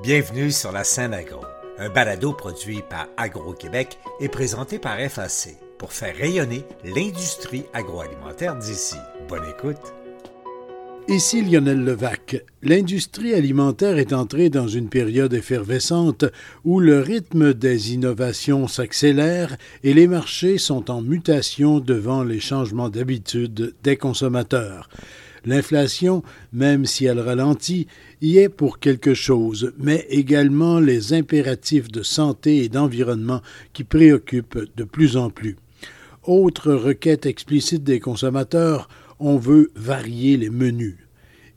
Bienvenue sur la scène agro, un balado produit par Agro-Québec et présenté par FAC pour faire rayonner l'industrie agroalimentaire d'ici. Bonne écoute. Ici Lionel Levac. L'industrie alimentaire est entrée dans une période effervescente où le rythme des innovations s'accélère et les marchés sont en mutation devant les changements d'habitude des consommateurs. L'inflation, même si elle ralentit, y est pour quelque chose, mais également les impératifs de santé et d'environnement qui préoccupent de plus en plus. Autre requête explicite des consommateurs, on veut varier les menus.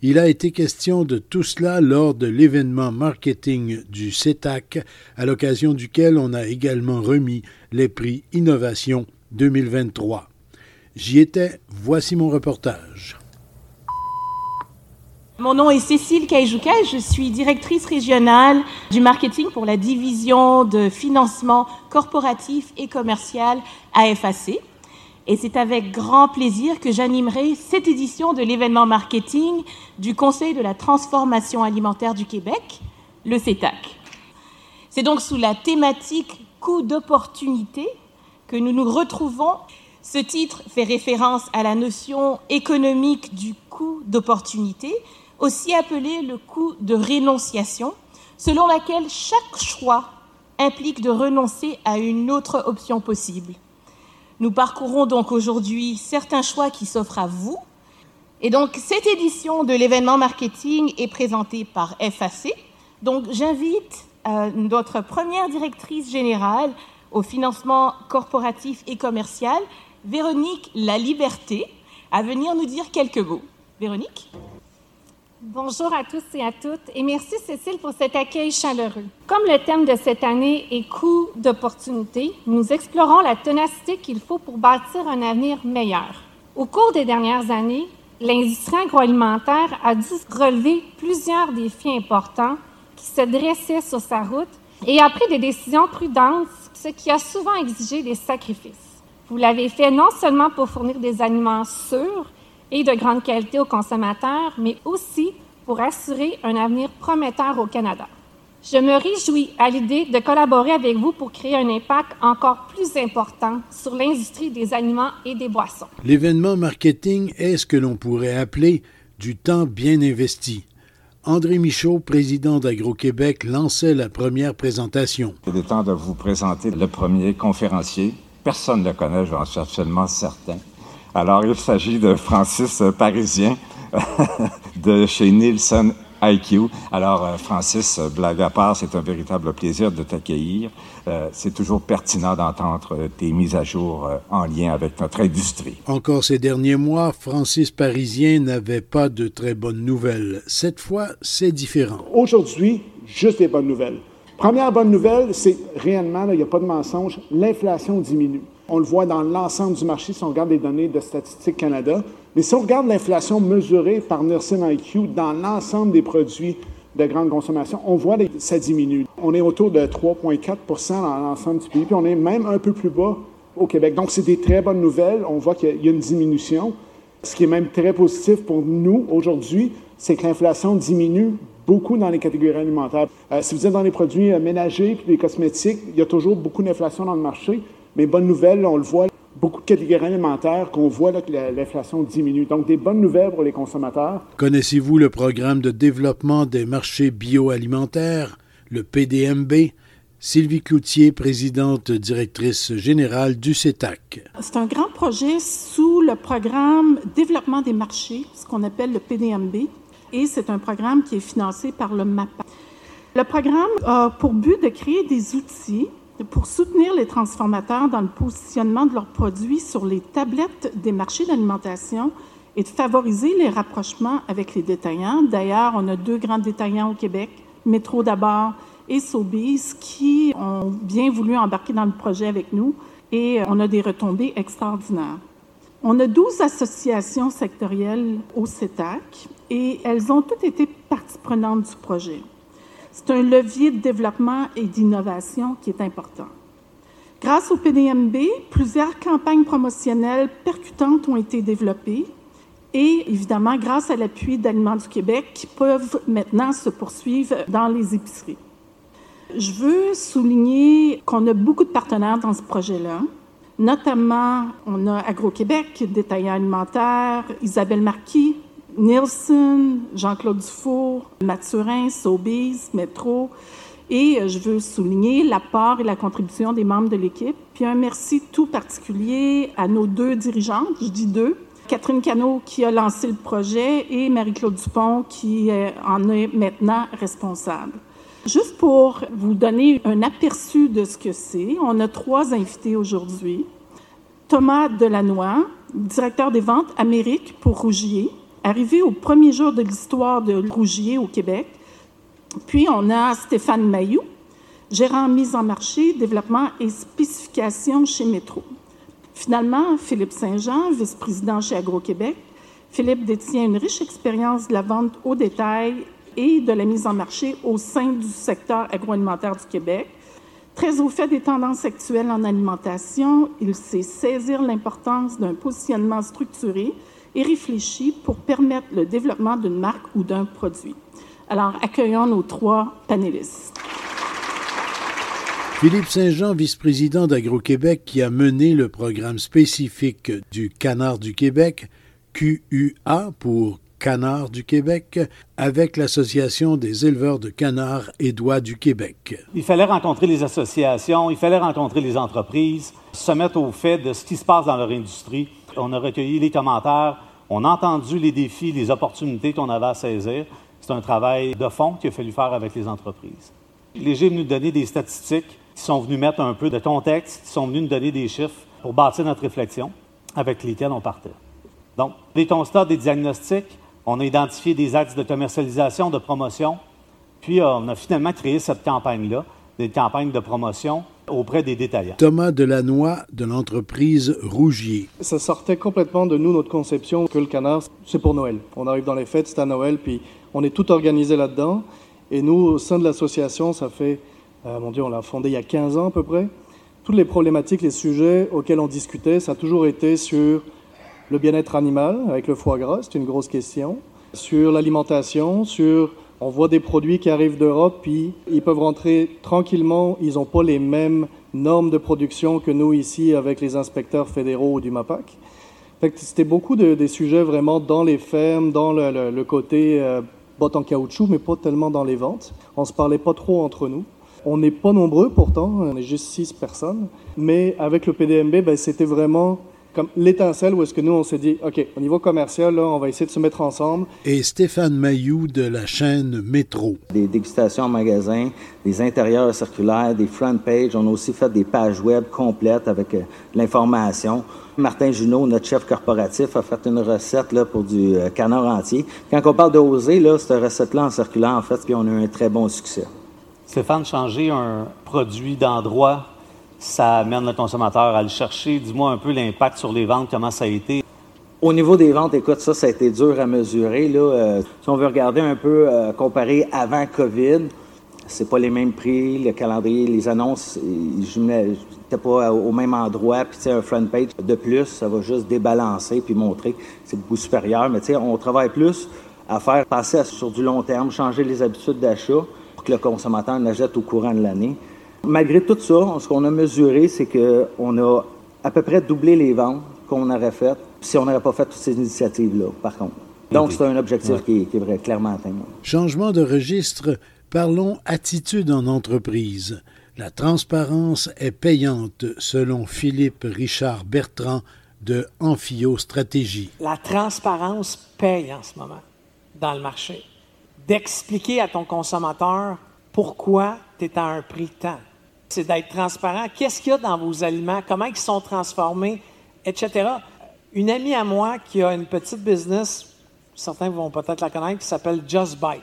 Il a été question de tout cela lors de l'événement marketing du CETAC, à l'occasion duquel on a également remis les prix Innovation 2023. J'y étais, voici mon reportage. Mon nom est Cécile Kaijouka je suis directrice régionale du marketing pour la division de financement corporatif et commercial AFAC. Et c'est avec grand plaisir que j'animerai cette édition de l'événement marketing du Conseil de la transformation alimentaire du Québec, le CETAC. C'est donc sous la thématique coût d'opportunité que nous nous retrouvons. Ce titre fait référence à la notion économique du coût d'opportunité, aussi appelé le coût de rénonciation, selon laquelle chaque choix implique de renoncer à une autre option possible. Nous parcourons donc aujourd'hui certains choix qui s'offrent à vous. Et donc, cette édition de l'événement marketing est présentée par FAC. Donc, j'invite euh, notre première directrice générale au financement corporatif et commercial, Véronique La Liberté, à venir nous dire quelques mots. Véronique? Bonjour à tous et à toutes et merci Cécile pour cet accueil chaleureux. Comme le thème de cette année est coût d'opportunité, nous explorons la ténacité qu'il faut pour bâtir un avenir meilleur. Au cours des dernières années, l'industrie agroalimentaire a dû relever plusieurs défis importants qui se dressaient sur sa route et a pris des décisions prudentes, ce qui a souvent exigé des sacrifices. Vous l'avez fait non seulement pour fournir des aliments sûrs, et de grande qualité aux consommateurs, mais aussi pour assurer un avenir prometteur au Canada. Je me réjouis à l'idée de collaborer avec vous pour créer un impact encore plus important sur l'industrie des aliments et des boissons. L'événement marketing est ce que l'on pourrait appeler du temps bien investi. André Michaud, président d'Agro-Québec, lançait la première présentation. Il est temps de vous présenter le premier conférencier. Personne ne le connaît, j'en suis absolument certain. Alors, il s'agit de Francis Parisien de chez Nielsen IQ. Alors, euh, Francis, blague à part, c'est un véritable plaisir de t'accueillir. Euh, c'est toujours pertinent d'entendre tes mises à jour euh, en lien avec notre industrie. Encore ces derniers mois, Francis Parisien n'avait pas de très bonnes nouvelles. Cette fois, c'est différent. Aujourd'hui, juste des bonnes nouvelles. Première bonne nouvelle, c'est réellement, il n'y a pas de mensonge, l'inflation diminue. On le voit dans l'ensemble du marché si on regarde les données de Statistique Canada. Mais si on regarde l'inflation mesurée par Nielsen IQ dans l'ensemble des produits de grande consommation, on voit que ça diminue. On est autour de 3,4% dans l'ensemble du pays, puis on est même un peu plus bas au Québec. Donc, c'est des très bonnes nouvelles. On voit qu'il y a une diminution. Ce qui est même très positif pour nous aujourd'hui, c'est que l'inflation diminue beaucoup dans les catégories alimentaires. Euh, si vous êtes dans les produits euh, ménagers puis les cosmétiques, il y a toujours beaucoup d'inflation dans le marché. Mais bonne nouvelle, on le voit, beaucoup de catégories alimentaires qu'on voit que l'inflation diminue. Donc, des bonnes nouvelles pour les consommateurs. Connaissez-vous le programme de développement des marchés bioalimentaires, le PDMB? Sylvie Cloutier, présidente directrice générale du CETAC. C'est un grand projet sous le programme Développement des marchés, ce qu'on appelle le PDMB, et c'est un programme qui est financé par le MAPA. Le programme a pour but de créer des outils pour soutenir les transformateurs dans le positionnement de leurs produits sur les tablettes des marchés d'alimentation et de favoriser les rapprochements avec les détaillants. D'ailleurs, on a deux grands détaillants au Québec, Métro d'abord et Sobeys, qui ont bien voulu embarquer dans le projet avec nous et on a des retombées extraordinaires. On a 12 associations sectorielles au CETAC et elles ont toutes été partie prenante du projet. C'est un levier de développement et d'innovation qui est important. Grâce au PDMB, plusieurs campagnes promotionnelles percutantes ont été développées et évidemment grâce à l'appui d'Aliments du Québec qui peuvent maintenant se poursuivre dans les épiceries. Je veux souligner qu'on a beaucoup de partenaires dans ce projet-là. Notamment, on a Agro-Québec, détaillant alimentaire, Isabelle Marquis, Nielsen, Jean-Claude Dufour, Mathurin, Sobeys, Métro. Et je veux souligner l'apport et la contribution des membres de l'équipe. Puis un merci tout particulier à nos deux dirigeantes, je dis deux, Catherine Cano qui a lancé le projet et Marie-Claude Dupont qui en est maintenant responsable. Juste pour vous donner un aperçu de ce que c'est, on a trois invités aujourd'hui. Thomas Delannoy, directeur des ventes Amérique pour Rougier, arrivé au premier jour de l'histoire de Rougier au Québec. Puis on a Stéphane Mayou, gérant mise en marché, développement et spécification chez Métro. Finalement, Philippe Saint-Jean, vice-président chez Agro-Québec. Philippe détient une riche expérience de la vente au détail et de la mise en marché au sein du secteur agroalimentaire du Québec. Très au fait des tendances actuelles en alimentation, il sait saisir l'importance d'un positionnement structuré et réfléchi pour permettre le développement d'une marque ou d'un produit. Alors, accueillons nos trois panélistes. Philippe Saint-Jean, vice-président d'Agro-Québec, qui a mené le programme spécifique du Canard du Québec, QUA pour Canard du Québec avec l'Association des éleveurs de canards et d'oies du Québec. Il fallait rencontrer les associations, il fallait rencontrer les entreprises, se mettre au fait de ce qui se passe dans leur industrie. On a recueilli les commentaires, on a entendu les défis, les opportunités qu'on avait à saisir. C'est un travail de fond qu'il a fallu faire avec les entreprises. Les gens nous donner des statistiques, qui sont venus mettre un peu de contexte, qui sont venus nous donner des chiffres pour bâtir notre réflexion avec lesquels on partait. Donc, des constats, des diagnostics, on a identifié des axes de commercialisation, de promotion, puis euh, on a finalement créé cette campagne-là, des campagnes de promotion auprès des détaillants. Thomas Delannoy de l'entreprise Rougier. Ça sortait complètement de nous, notre conception, que le canard, c'est pour Noël. On arrive dans les fêtes, c'est à Noël, puis on est tout organisé là-dedans. Et nous, au sein de l'association, ça fait, euh, mon Dieu, on l'a fondé il y a 15 ans à peu près. Toutes les problématiques, les sujets auxquels on discutait, ça a toujours été sur le bien-être animal avec le foie gras, c'est une grosse question. Sur l'alimentation, sur on voit des produits qui arrivent d'Europe, puis ils peuvent rentrer tranquillement. Ils n'ont pas les mêmes normes de production que nous ici avec les inspecteurs fédéraux du MAPAC. C'était beaucoup de, des sujets vraiment dans les fermes, dans le, côté euh, botte en caoutchouc, mais pas tellement dans les ventes. On se parlait pas trop entre nous. On n'est pas nombreux pourtant, on est juste six personnes. Mais avec le PDMB, ben, c'était vraiment comme l'étincelle où est-ce que nous, on s'est dit, OK, au niveau commercial, là, on va essayer de se mettre ensemble. Et Stéphane Mayou de la chaîne Métro. Des dégustations en magasin, des intérieurs circulaires, des front pages. On a aussi fait des pages web complètes avec euh, l'information. Martin Junot, notre chef corporatif, a fait une recette là, pour du euh, canard entier. Quand on parle d'oser, là, cette recette-là en circulant, en fait, puis on a eu un très bon succès. Stéphane, changer un produit d'endroit ça amène le consommateur à le chercher. Dis-moi un peu l'impact sur les ventes, comment ça a été. Au niveau des ventes, écoute, ça, ça a été dur à mesurer. Là. Euh, si on veut regarder un peu, euh, comparé avant COVID, c'est pas les mêmes prix, le calendrier, les annonces, je n'étais pas au même endroit. Puis, un front page de plus, ça va juste débalancer puis montrer que c'est beaucoup supérieur. Mais, tu sais, on travaille plus à faire passer sur du long terme, changer les habitudes d'achat pour que le consommateur l'achète au courant de l'année. Malgré tout ça, ce qu'on a mesuré, c'est qu'on a à peu près doublé les ventes qu'on aurait faites si on n'aurait pas fait toutes ces initiatives-là, par contre. Donc, c'est un objectif qui, est, vrai, clairement atteint. Changement de registre, parlons attitude en entreprise. La transparence est payante, selon Philippe Richard Bertrand de Amphio Stratégie. La transparence paye en ce moment dans le marché. D'expliquer à ton consommateur pourquoi tu es à un prix tant c'est d'être transparent. Qu'est-ce qu'il y a dans vos aliments? Comment ils sont transformés? Etc. Une amie à moi qui a une petite business, certains vont peut-être la connaître, qui s'appelle Just Bite.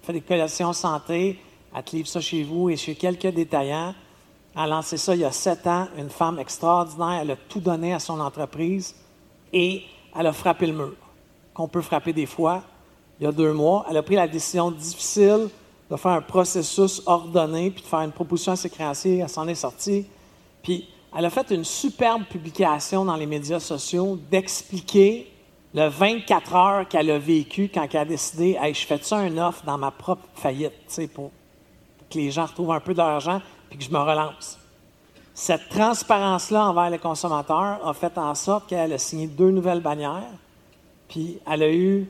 Elle fait des collations santé, elle te livre ça chez vous et chez quelques détaillants. Elle a lancé ça il y a sept ans, une femme extraordinaire. Elle a tout donné à son entreprise et elle a frappé le mur, qu'on peut frapper des fois. Il y a deux mois, elle a pris la décision difficile de faire un processus ordonné, puis de faire une proposition à ses créanciers. Elle s'en est sortie. Puis elle a fait une superbe publication dans les médias sociaux d'expliquer le 24 heures qu'elle a vécu quand elle a décidé hey, je fais ça un offre dans ma propre faillite, pour que les gens retrouvent un peu d'argent puis que je me relance. Cette transparence-là envers les consommateurs a fait en sorte qu'elle a signé deux nouvelles bannières, puis elle a eu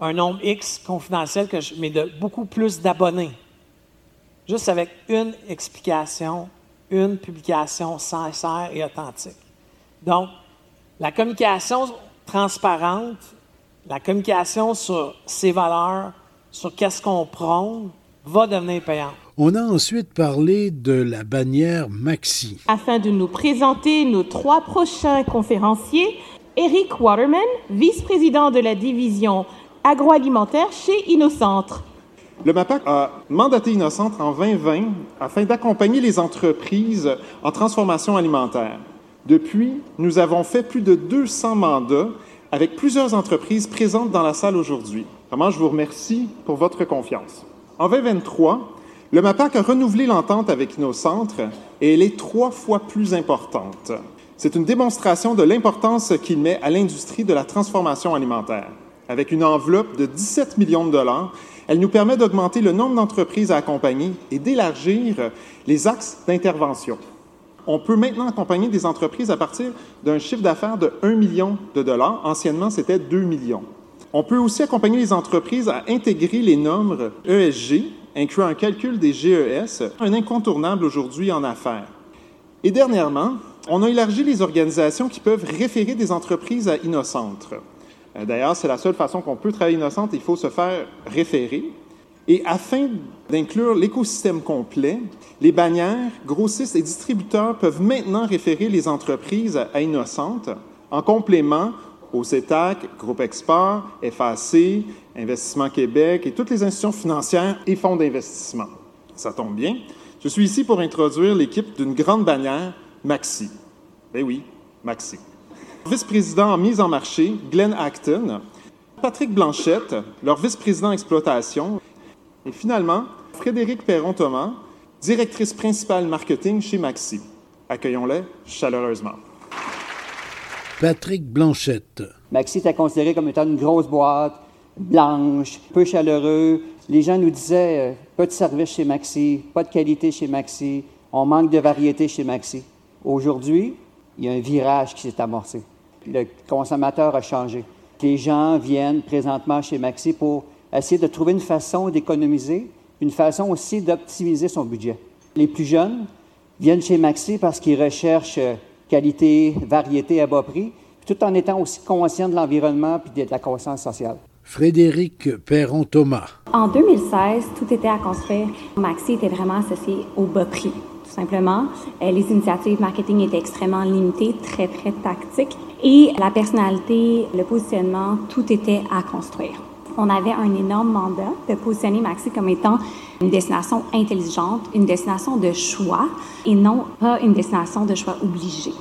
un nombre X confidentiel, que mais de beaucoup plus d'abonnés. Juste avec une explication, une publication sincère et authentique. Donc, la communication transparente, la communication sur ses valeurs, sur qu'est-ce qu'on prône, va devenir payante. On a ensuite parlé de la bannière Maxi. Afin de nous présenter nos trois prochains conférenciers, Eric Waterman, vice-président de la division agroalimentaire chez Innocentre. Le MAPAC a mandaté Innocentre en 2020 afin d'accompagner les entreprises en transformation alimentaire. Depuis, nous avons fait plus de 200 mandats avec plusieurs entreprises présentes dans la salle aujourd'hui. Vraiment, je vous remercie pour votre confiance. En 2023, le MAPAC a renouvelé l'entente avec Innocentre et elle est trois fois plus importante. C'est une démonstration de l'importance qu'il met à l'industrie de la transformation alimentaire. Avec une enveloppe de 17 millions de dollars, elle nous permet d'augmenter le nombre d'entreprises à accompagner et d'élargir les axes d'intervention. On peut maintenant accompagner des entreprises à partir d'un chiffre d'affaires de 1 million de dollars. Anciennement, c'était 2 millions. On peut aussi accompagner les entreprises à intégrer les normes ESG, incluant un calcul des GES, un incontournable aujourd'hui en affaires. Et dernièrement, on a élargi les organisations qui peuvent référer des entreprises à Innocentre. Euh, d'ailleurs, c'est la seule façon qu'on peut travailler Innocentre, il faut se faire référer. Et afin d'inclure l'écosystème complet, les bannières, grossistes et distributeurs peuvent maintenant référer les entreprises à Innocente en complément au CETAC, Groupe Export, FAC, Investissement Québec et toutes les institutions financières et fonds d'investissement. Ça tombe bien. Je suis ici pour introduire l'équipe d'une grande bannière, Maxi. Ben oui, Maxi. Vice-président en mise en marché, Glenn Acton. Patrick Blanchette, leur vice-président exploitation. Et finalement, Frédéric Perron-Thomas, directrice principale marketing chez Maxi. Accueillons-les chaleureusement. Patrick Blanchette. Maxi était considéré comme étant une grosse boîte, blanche, peu chaleureux. Les gens nous disaient euh, pas de service chez Maxi, pas de qualité chez Maxi, on manque de variété chez Maxi. Aujourd'hui, il y a un virage qui s'est amorcé. Le consommateur a changé. Les gens viennent présentement chez Maxi pour essayer de trouver une façon d'économiser, une façon aussi d'optimiser son budget. Les plus jeunes viennent chez Maxi parce qu'ils recherchent euh, qualité, variété à bas prix, tout en étant aussi conscients de l'environnement et de la conscience sociale. Frédéric Perron-Thomas. En 2016, tout était à construire. Maxi était vraiment associé au bas prix, tout simplement. Euh, les initiatives marketing étaient extrêmement limitées, très, très tactiques. Et la personnalité, le positionnement, tout était à construire. On avait un énorme mandat de positionner Maxi comme étant une destination intelligente, une destination de choix et non pas une destination de choix obligé.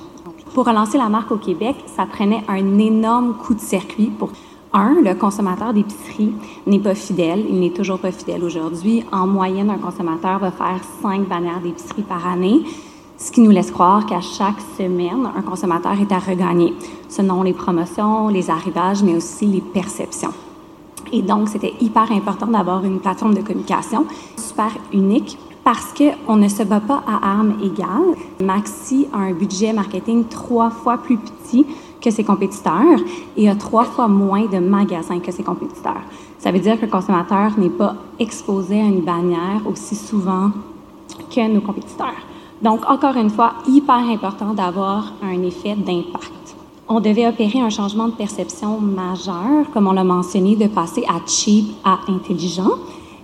Pour relancer la marque au Québec, ça prenait un énorme coup de circuit pour un, le consommateur d'épicerie n'est pas fidèle, il n'est toujours pas fidèle aujourd'hui. En moyenne, un consommateur va faire cinq bannières d'épicerie par année, ce qui nous laisse croire qu'à chaque semaine, un consommateur est à regagner, selon les promotions, les arrivages, mais aussi les perceptions. Et donc, c'était hyper important d'avoir une plateforme de communication super unique parce qu'on ne se bat pas à armes égales. Maxi a un budget marketing trois fois plus petit que ses compétiteurs et a trois fois moins de magasins que ses compétiteurs. Ça veut dire que le consommateur n'est pas exposé à une bannière aussi souvent que nos compétiteurs. Donc, encore une fois, hyper important d'avoir un effet d'impact. On devait opérer un changement de perception majeur, comme on l'a mentionné, de passer à cheap à intelligent.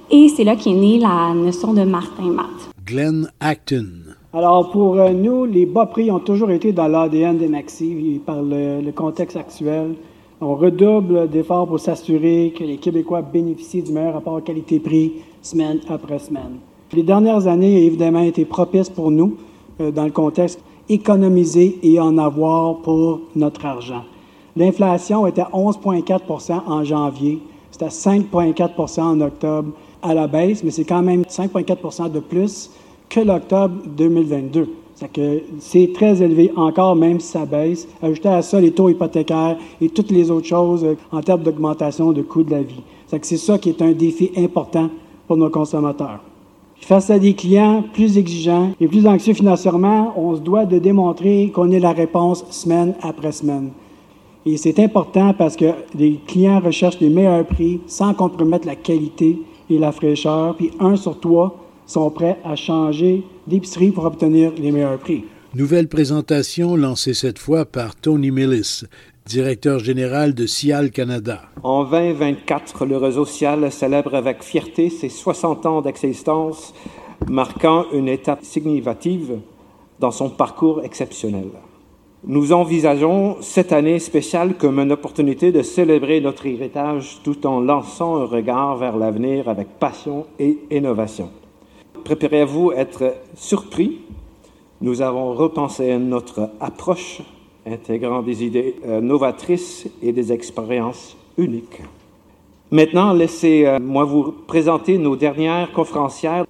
Et c'est là qu'est née la notion de Martin Matt. Glenn Acton. Alors, pour euh, nous, les bas prix ont toujours été dans l'ADN des Maxi par le, contexte actuel. On redouble d'efforts pour s'assurer que les Québécois bénéficient du meilleur rapport qualité-prix semaine après semaine. Les dernières années, évidemment, été propices pour nous euh, dans le contexte économiser et en avoir pour notre argent. L'inflation était à 11,4% en janvier, c'était à 5,4% en octobre à la baisse, mais c'est quand même 5,4% de plus que l'octobre 2022. C'est très élevé encore, même si ça baisse. Ajouter à ça les taux hypothécaires et toutes les autres choses euh, en termes d'augmentation de coût de la vie. C'est ça qui est un défi important pour nos consommateurs. Face à des clients plus exigeants et plus anxieux financièrement, on se doit de démontrer qu'on est la réponse semaine après semaine. Et c'est important parce que les clients recherchent les meilleurs prix sans compromettre la qualité et la fraîcheur. Puis un sur trois sont prêts à changer d'épicerie pour obtenir les meilleurs prix. Nouvelle présentation lancée cette fois par Tony Millis, directeur général de Cial Canada. En 2024, le réseau Cial célèbre avec fierté ses 60 ans d'existence, marquant une étape significative dans son parcours exceptionnel. Nous envisageons cette année spéciale comme une opportunité de célébrer notre héritage tout en lançant un regard vers l'avenir avec passion et innovation. Préparez-vous à être surpris. Nous avons repensé notre approche, intégrant des idées euh, novatrices et des expériences uniques. Maintenant, laissez-moi vous présenter nos dernières conférencières.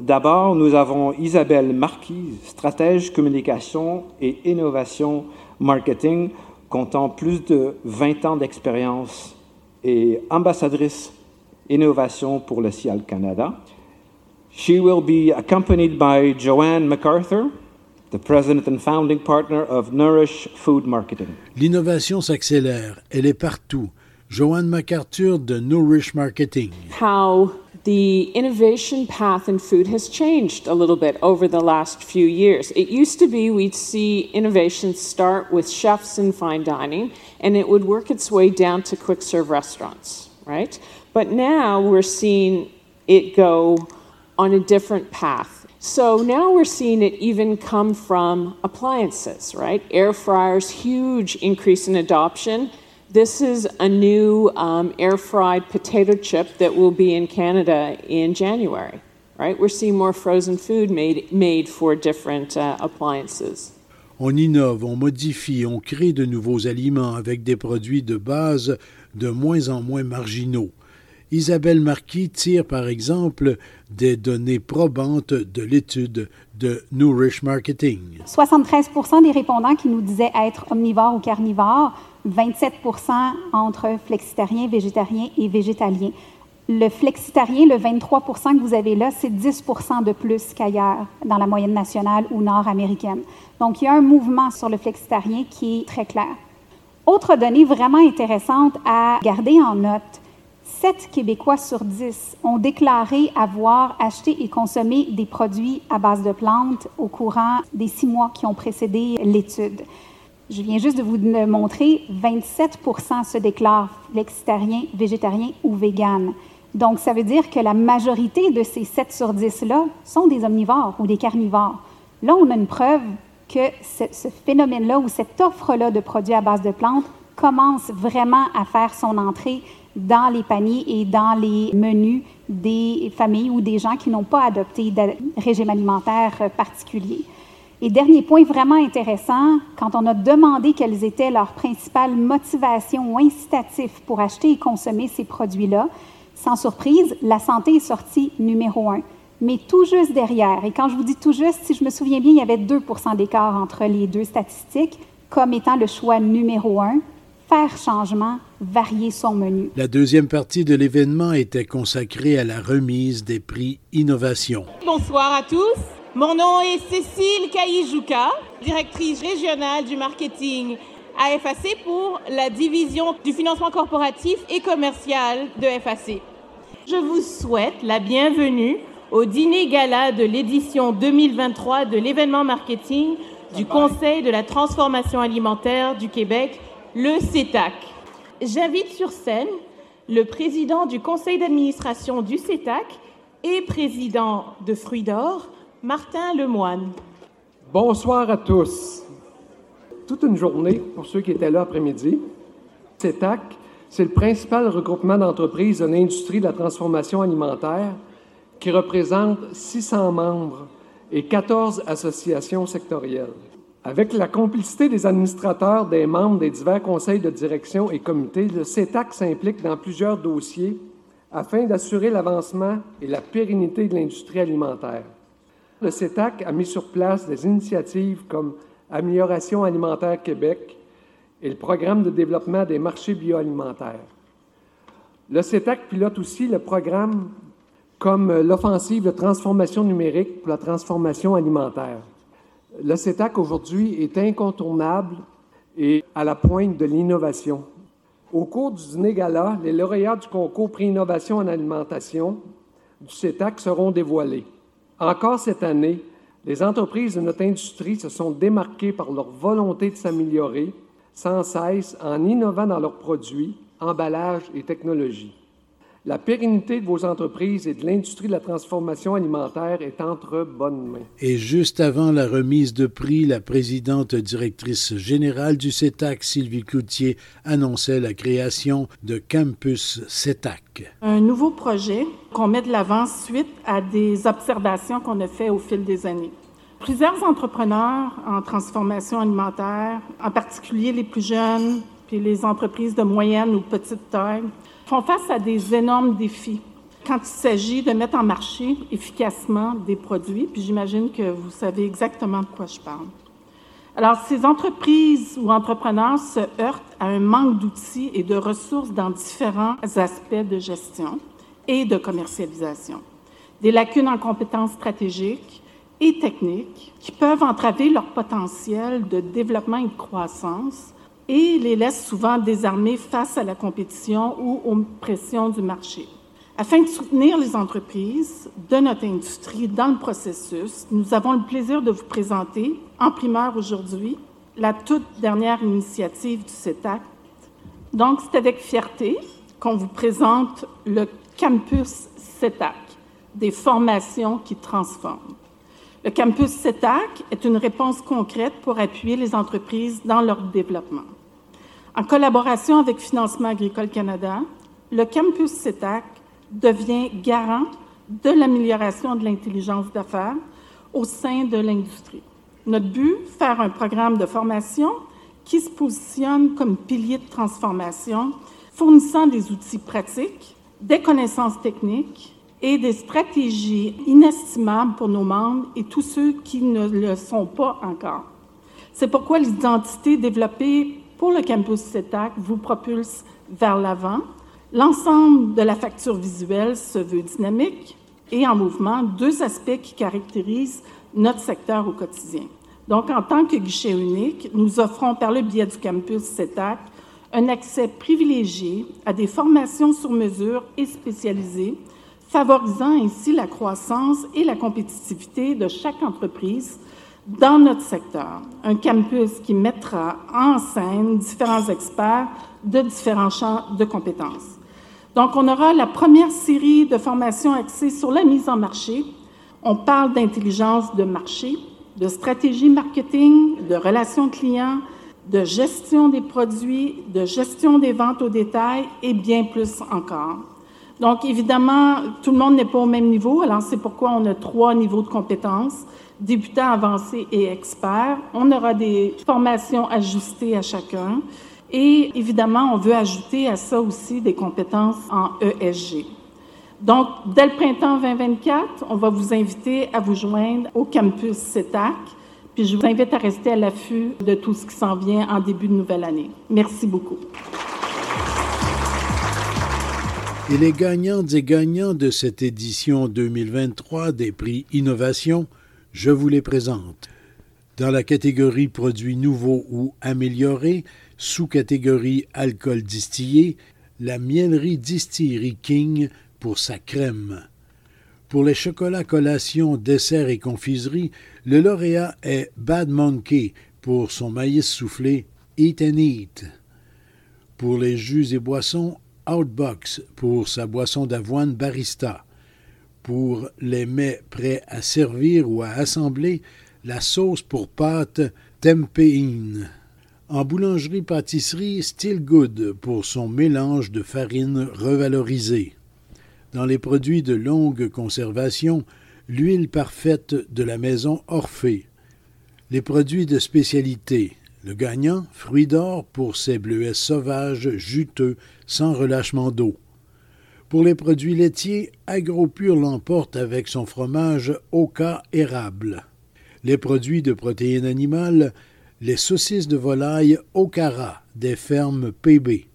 D'abord, nous avons Isabelle Marquis, stratège communication et innovation marketing, comptant plus de 20 ans d'expérience et ambassadrice innovation pour le CIAL Canada. She will be accompanied by Joanne MacArthur, the president and founding partner of Nourish Food Marketing. L'innovation s'accélère, elle est partout. Joanne MacArthur de Nourish Marketing. How the innovation path in food has changed a little bit over the last few years. It used to be we'd see innovation start with chefs in fine dining and it would work its way down to quick serve restaurants, right? But now we're seeing it go on a different path. So now we're seeing it even come from appliances, right? Air fryers, huge increase in adoption. This is a new um, air fried potato chip that will be in Canada in January, right? We're seeing more frozen food made, made for different uh, appliances. On innove, on modifie, on crée de nouveaux aliments avec des produits de base de moins en moins marginaux. Isabelle Marquis tire par exemple des données probantes de l'étude de Nourish Marketing. 73% des répondants qui nous disaient être omnivores ou carnivores, 27% entre flexitariens, végétariens et végétaliens. Le flexitarien, le 23% que vous avez là, c'est 10% de plus qu'ailleurs dans la moyenne nationale ou nord-américaine. Donc, il y a un mouvement sur le flexitarien qui est très clair. Autre donnée vraiment intéressante à garder en note, 7 Québécois sur 10 ont déclaré avoir acheté et consommé des produits à base de plantes au courant des six mois qui ont précédé l'étude. Je viens juste de vous le montrer, 27% se déclarent flexitariens, végétariens ou véganes. Donc, ça veut dire que la majorité de ces 7 sur 10-là sont des omnivores ou des carnivores. Là, on a une preuve que ce, ce phénomène-là ou cette offre-là de produits à base de plantes commence vraiment à faire son entrée dans les paniers et dans les menus des familles ou des gens qui n'ont pas adopté de régime alimentaire particulier. Et dernier point vraiment intéressant, quand on a demandé quelles étaient leurs principales motivations ou incitatifs pour acheter et consommer ces produits-là, sans surprise, la santé est sortie numéro un. Mais tout juste derrière, et quand je vous dis tout juste, si je me souviens bien, il y avait 2% d'écart entre les deux statistiques comme étant le choix numéro un, faire changement, varier son menu. La deuxième partie de l'événement était consacrée à la remise des prix innovation. Bonsoir à tous. Mon nom est Cécile Kaïjouka, directrice régionale du marketing à FAC pour la division du financement corporatif et commercial de FAC. Je vous souhaite la bienvenue au dîner gala de l'édition 2023 de l'événement marketing du Conseil de la transformation alimentaire du Québec le CETAC. J'invite sur scène le président du conseil d'administration du CETAC et président de Fruits d'Or, Martin Lemoine. Bonsoir à tous. Toute une journée pour ceux qui étaient là après-midi. CETAC, c'est le principal regroupement d'entreprises de l'industrie de la transformation alimentaire qui représente 600 membres et 14 associations sectorielles. Avec la complicité des administrateurs, des membres des divers conseils de direction et comités, le CETAC s'implique dans plusieurs dossiers afin d'assurer l'avancement et la pérennité de l'industrie alimentaire. Le CETAC a mis sur place des initiatives comme Amélioration alimentaire Québec et le programme de développement des marchés bioalimentaires. Le CETAC pilote aussi le programme comme l'offensive de transformation numérique pour la transformation alimentaire. Le CETAC aujourd'hui est incontournable et à la pointe de l'innovation. Au cours du dîner gala, les lauréats du concours Prix Innovation en alimentation du CETAC seront dévoilés. Encore cette année, les entreprises de notre industrie se sont démarquées par leur volonté de s'améliorer sans cesse en innovant dans leurs produits, emballages et technologies. La pérennité de vos entreprises et de l'industrie de la transformation alimentaire est entre bonnes mains. Et juste avant la remise de prix, la présidente directrice générale du CETAC, Sylvie Cloutier, annonçait la création de Campus CETAC. Un nouveau projet qu'on met de l'avant suite à des observations qu'on a faites au fil des années. Plusieurs entrepreneurs en transformation alimentaire, en particulier les plus jeunes, puis les entreprises de moyenne ou petite taille, font face à des énormes défis quand il s'agit de mettre en marché efficacement des produits, puis j'imagine que vous savez exactement de quoi je parle. Alors, ces entreprises ou entrepreneurs se heurtent à un manque d'outils et de ressources dans différents aspects de gestion et de commercialisation. Des lacunes en compétences stratégiques et techniques qui peuvent entraver leur potentiel de développement et de croissance et les laisse souvent désarmés face à la compétition ou aux pressions du marché. Afin de soutenir les entreprises de notre industrie dans le processus, nous avons le plaisir de vous présenter en primeur aujourd'hui la toute dernière initiative du CETAC. Donc, c'est avec fierté qu'on vous présente le campus CETAC, des formations qui transforment. Le campus CETAC est une réponse concrète pour appuyer les entreprises dans leur développement. En collaboration avec Financement agricole Canada, le campus CETAC devient garant de l'amélioration de l'intelligence d'affaires au sein de l'industrie. Notre but, faire un programme de formation qui se positionne comme pilier de transformation, fournissant des outils pratiques, des connaissances techniques et des stratégies inestimables pour nos membres et tous ceux qui ne le sont pas encore. C'est pourquoi l'identité développée pour le campus CETAC vous propulse vers l'avant. L'ensemble de la facture visuelle se veut dynamique et en mouvement, deux aspects qui caractérisent notre secteur au quotidien. Donc, en tant que guichet unique, nous offrons par le biais du campus CETAC un accès privilégié à des formations sur mesure et spécialisées, favorisant ainsi la croissance et la compétitivité de chaque entreprise dans notre secteur, un campus qui mettra en scène différents experts de différents champs de compétences. Donc, on aura la première série de formations axées sur la mise en marché. On parle d'intelligence de marché, de stratégie marketing, de relations clients, de gestion des produits, de gestion des ventes au détail et bien plus encore. Donc, évidemment, tout le monde n'est pas au même niveau, alors c'est pourquoi on a trois niveaux de compétences débutants, avancés et experts. On aura des formations ajustées à chacun. Et évidemment, on veut ajouter à ça aussi des compétences en ESG. Donc, dès le printemps 2024, on va vous inviter à vous joindre au campus CETAC. Puis je vous invite à rester à l'affût de tout ce qui s'en vient en début de nouvelle année. Merci beaucoup. Et les gagnantes et gagnants de cette édition 2023 des prix Innovation je vous les présente. Dans la catégorie produits nouveaux ou améliorés, sous-catégorie alcool distillé, la mielerie Distillerie King pour sa crème. Pour les chocolats collations, desserts et confiseries, le lauréat est Bad Monkey pour son maïs soufflé Eat and Eat. Pour les jus et boissons, Outbox pour sa boisson d'avoine Barista pour les mets prêts à servir ou à assembler, la sauce pour pâte tempéine. En boulangerie-pâtisserie, Still Good pour son mélange de farine revalorisée. Dans les produits de longue conservation, l'huile parfaite de la maison Orphée. Les produits de spécialité. Le gagnant, fruits d'or pour ses bleuets sauvages, juteux, sans relâchement d'eau. Pour les produits laitiers, AgroPure l'emporte avec son fromage Oka érable. Les produits de protéines animales, les saucisses de volaille Okara des fermes PB.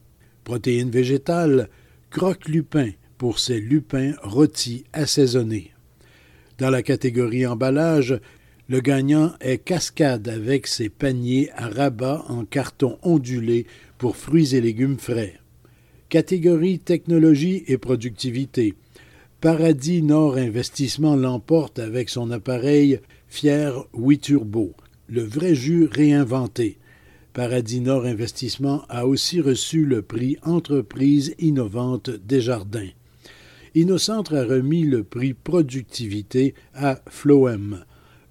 Protéines végétales, Croque Lupin pour ses lupins rôtis assaisonnés. Dans la catégorie emballage, le gagnant est Cascade avec ses paniers à rabat en carton ondulé pour fruits et légumes frais. Catégorie technologie et productivité. Paradis Nord Investissement l'emporte avec son appareil Fier 8 Turbo, le vrai jus réinventé. Paradis Nord Investissement a aussi reçu le prix Entreprise innovante Desjardins. Innocentre a remis le prix Productivité à Floem.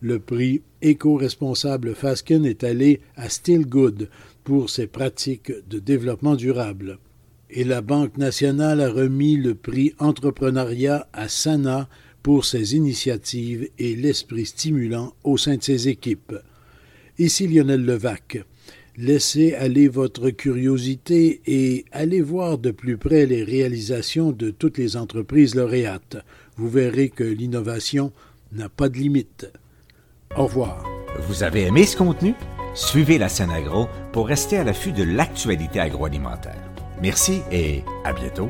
Le prix éco-responsable Fasken est allé à Stillgood pour ses pratiques de développement durable. Et la Banque nationale a remis le prix Entrepreneuriat à Sana pour ses initiatives et l'esprit stimulant au sein de ses équipes. Ici Lionel Levac. Laissez aller votre curiosité et allez voir de plus près les réalisations de toutes les entreprises lauréates. Vous verrez que l'innovation n'a pas de limite. Au revoir. Vous avez aimé ce contenu? Suivez la scène agro pour rester à l'affût de l'actualité agroalimentaire. Merci et à bientôt.